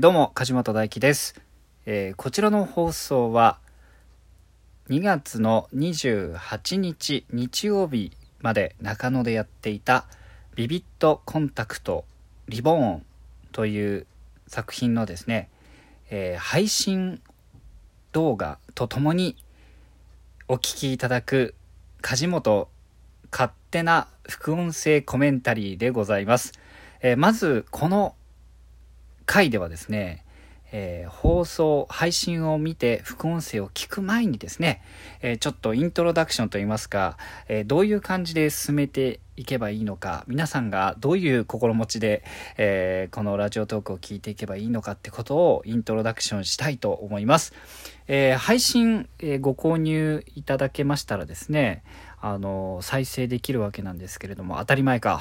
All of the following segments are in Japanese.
どうも、梶本大輝です、えーこちらの放送は、2月の28日日曜日まで中野でやっていたビビットコンタクトリボーンという作品のですね、えー配信動画とともにお聞きいただく梶本勝手な副音声コメンタリーでございます。えーまずこの回ではですね、えー放送配信を見て副音声を聞く前にですね、えーちょっとイントロダクションといいますか、えーどういう感じで進めていけばいいのか皆さんがどういう心持ちで、えーこのラジオトークを聞いていけばいいのかってことをイントロダクションしたいと思います。えー配信、えーご購入いただけましたらですねあの再生できるわけなんですけれども当たり前か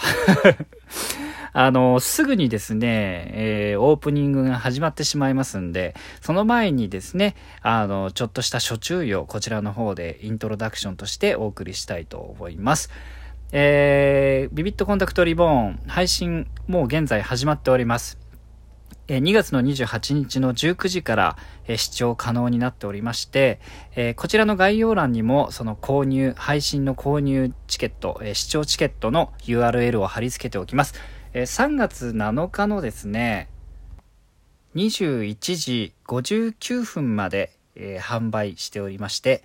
あのすぐにですね、えーオープニングが始まってしまいますんでその前にですねあのちょっとした初注意をこちらの方でイントロダクションとしてお送りしたいと思います。えービビットコンタクトリボーン配信もう現在始まっております。2月の28日の19時から、え視聴可能になっておりまして、えこちらの概要欄にもその購入、配信の購入チケット、え視聴チケットの URL を貼り付けておきます。えー3月7日のですね、21時59分まで、え販売しておりまして、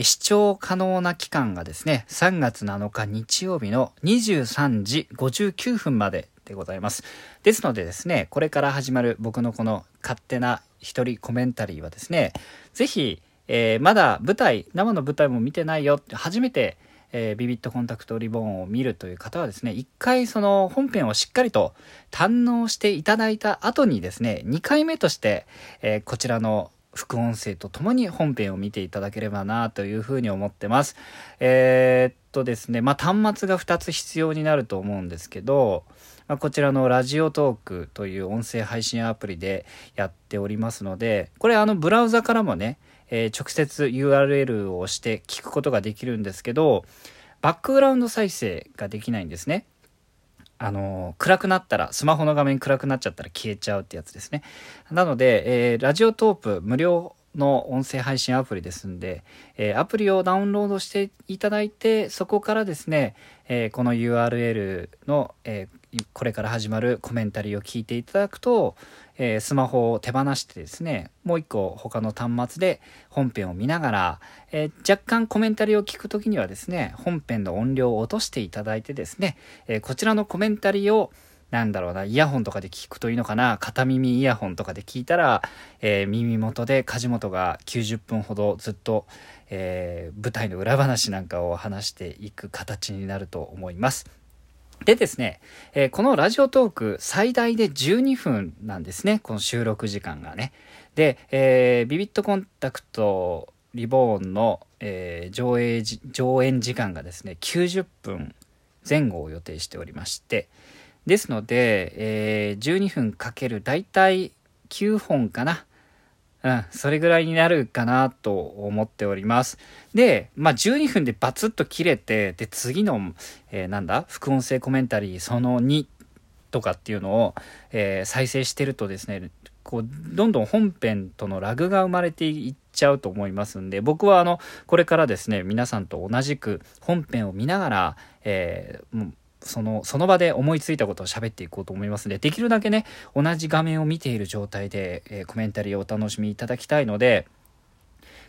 視聴可能な期間がですね、3月7日日曜日の23時59分まででございます。ですのでですね、これから始まる僕のこの勝手な一人コメンタリーはですね、ぜひ、えーまだ舞台、生の舞台も見てないよって、初めて、えービビットコンタクトリボンを見るという方はですね、一回その本編をしっかりと堪能していただいた後にですね、2回目として、えーこちらの副音声とともに本編を見ていただければなというふうに思ってます。えーとですね、まあ、端末が2つ必要になると思うんですけど、まあ、こちらのラジオトークという音声配信アプリでやっておりますので、これあのブラウザからもね、えー直接 URL を押して聞くことができるんですけど、バックグラウンド再生ができないんですね。あの暗くなったらスマホの画面暗くなっちゃったら消えちゃうってやつですねなので、えーラジオトープ無料の音声配信アプリですんで、えーアプリをダウンロードしていただいてそこからですね、えーこの URL の、えーこれから始まるコメンタリーを聞いていただくと、えスマホを手放してですねもう一個他の端末で本編を見ながら、え若干コメンタリーを聞くときにはですね本編の音量を落としていただいてですね、えこちらのコメンタリーをなんだろうな、イヤホンとかで聞くといいのかな、片耳イヤホンとかで聞いたら、えー耳元で梶本が90分ほどずっと、えー舞台の裏話なんかを話していく形になると思います。でですね、えーこのラジオトーク最大で12分なんですね、この収録時間がね。で、えービビットコンタクトリボーンの、えー上映上演時間がですね、90分前後を予定しておりまして、ですので、えー12分かけるだいたい9本かな。うん、それぐらいになるかなと思っております。で、まあ、12分でバツッと切れて、で、次の、えーなんだ、副音声コメンタリーその2とかっていうのを、えー再生してるとですね、こう、どんどん本編とのラグが生まれていっちゃうと思いますんで、僕はあの、これからですね、皆さんと同じく本編を見ながら、えーその、その場で思いついたことを喋っていこうと思いますので、できるだけね、同じ画面を見ている状態で、えーコメンタリーをお楽しみいただきたいので、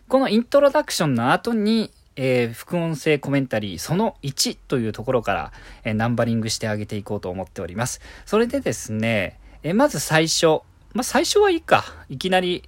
このイントロダクションの後に、えー副音声コメンタリーその1というところから、えーナンバリングしてあげていこうと思っております。それでですね、えーまず最初、まあ、最初はいいか。いきなり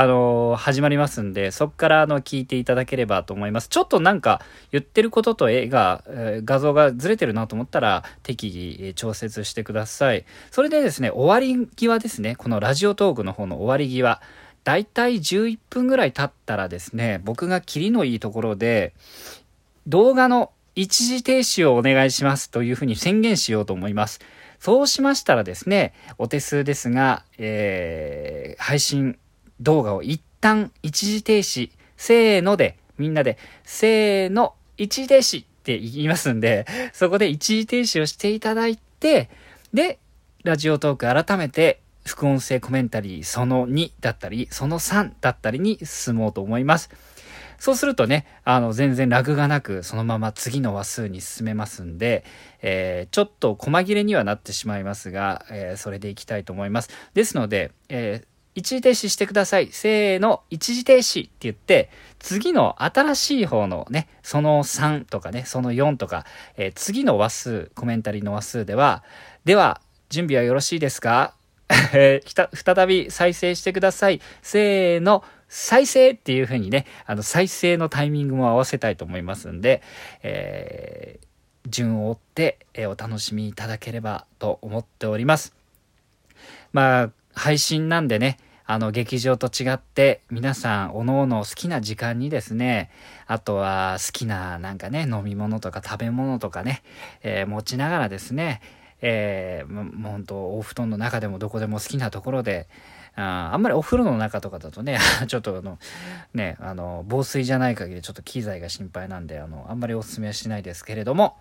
あの始まりますんで、そっからあの聞いていただければと思います。ちょっとなんか言ってることと絵が、えー画像がずれてるなと思ったら適宜調節してください。それでですね、終わり際ですね、このラジオトークの方の終わり際、だいたい11分ぐらい経ったらですね、僕がキリのいいところで、動画の一時停止をお願いしますというふうに宣言しようと思います。そうしましたらですね、お手数ですが、えー配信動画を一旦一時停止、せーので、みんなで、せーの、一時停止って言いますんで、そこで一時停止をしていただいて、で、ラジオトーク改めて副音声コメンタリーその2だったり、その3だったりに進もうと思います。そうするとね、あの、全然ラグがなく、そのまま次の話数に進めますんで、えー、ちょっと細切れにはなってしまいますが、えー、それでいきたいと思います。ですので、えー、一時停止してください。せーの、一時停止って言って、次の新しい方のね、その3とかね、その4とか、えー、次の話数、コメンタリーの話数では、では、準備はよろしいですか？再び再生してください。せーの、再生っていう風にね、あの、再生のタイミングも合わせたいと思いますんで、えー、順を追って、えー、お楽しみいただければと思っております。まあ、配信なんでね、あの、劇場と違って、皆さん、おのおの好きな時間にですね、あとは好きななんかね、飲み物とか食べ物とかね、えー、持ちながらですね、えー、もう本当、お布団の中でもどこでも好きなところで、ああんまりお風呂の中とかだとね、ちょっとあの、ね、あの、防水じゃない限りちょっと機材が心配なんで、あの、あんまりお勧めはしないですけれども、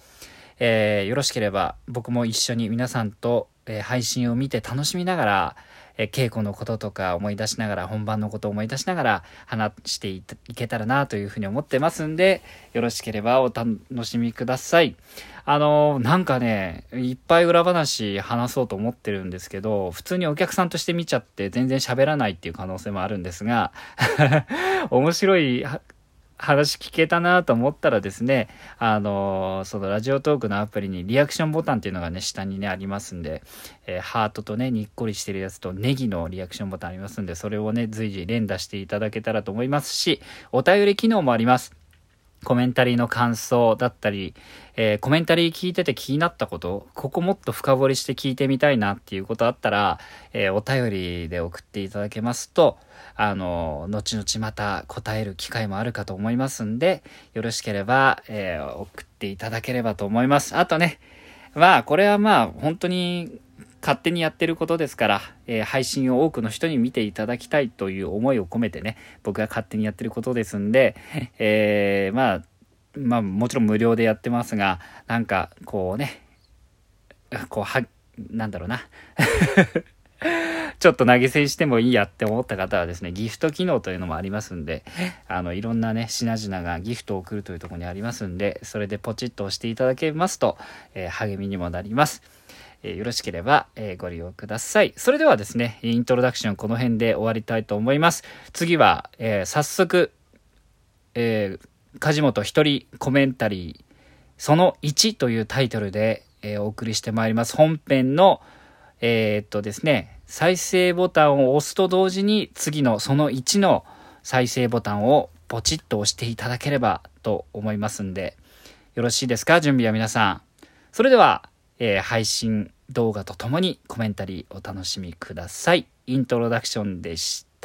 えー、よろしければ僕も一緒に皆さんと、え、配信を見て楽しみながら、え、稽古のこととか思い出しながら、本番のことを思い出しながら話していけたらなというふうに思ってますんで、よろしければお楽しみください。あの、なんかね、いっぱい裏話話そうと思ってるんですけど、普通にお客さんとして見ちゃって全然喋らないっていう可能性もあるんですが、面白い話聞けたなと思ったらですね、あの、そのラジオトークのアプリにリアクションボタンっていうのがね、下にね、ありますんで、えー、ハートとね、にっこりしてるやつとネギのリアクションボタンありますんで、それをね、随時連打していただけたらと思いますし、お便り機能もあります。コメンタリーの感想だったり、えー、コメンタリー聞いてて気になったこと、ここもっと深掘りして聞いてみたいなっていうことあったら、えー、お便りで送っていただけますと、あの、後々また答える機会もあるかと思いますんで、よろしければ、えー、送っていただければと思います。あとね、まあ、これはまあ、本当に勝手にやってることですから、えー、配信を多くの人に見ていただきたいという思いを込めてね、僕が勝手にやってることですんで、えー、まあ、まあもちろん無料でやってますが、なんかこうね、こうは、なんだろうな。ちょっと投げ銭してもいいやって思った方はですね、ギフト機能というのもありますんで、あの、いろんなね、品々がギフトを送るというところにありますんで、それでポチッと押していただけますと、えー、励みにもなります。えー、よろしければ、えー、ご利用ください。それではですね、イントロダクションこの辺で終わりたいと思います。次は、え早速、え梶本一人コメンタリー、その1というタイトルで、えお送りしてまいります。本編の、えっとですね、再生ボタンを押すと同時に次のその1の再生ボタンをポチッと押していただければと思いますんで、よろしいですか？準備は皆さん。それでは、えー、配信動画とともにコメンタリーお楽しみください。イントロダクションでした。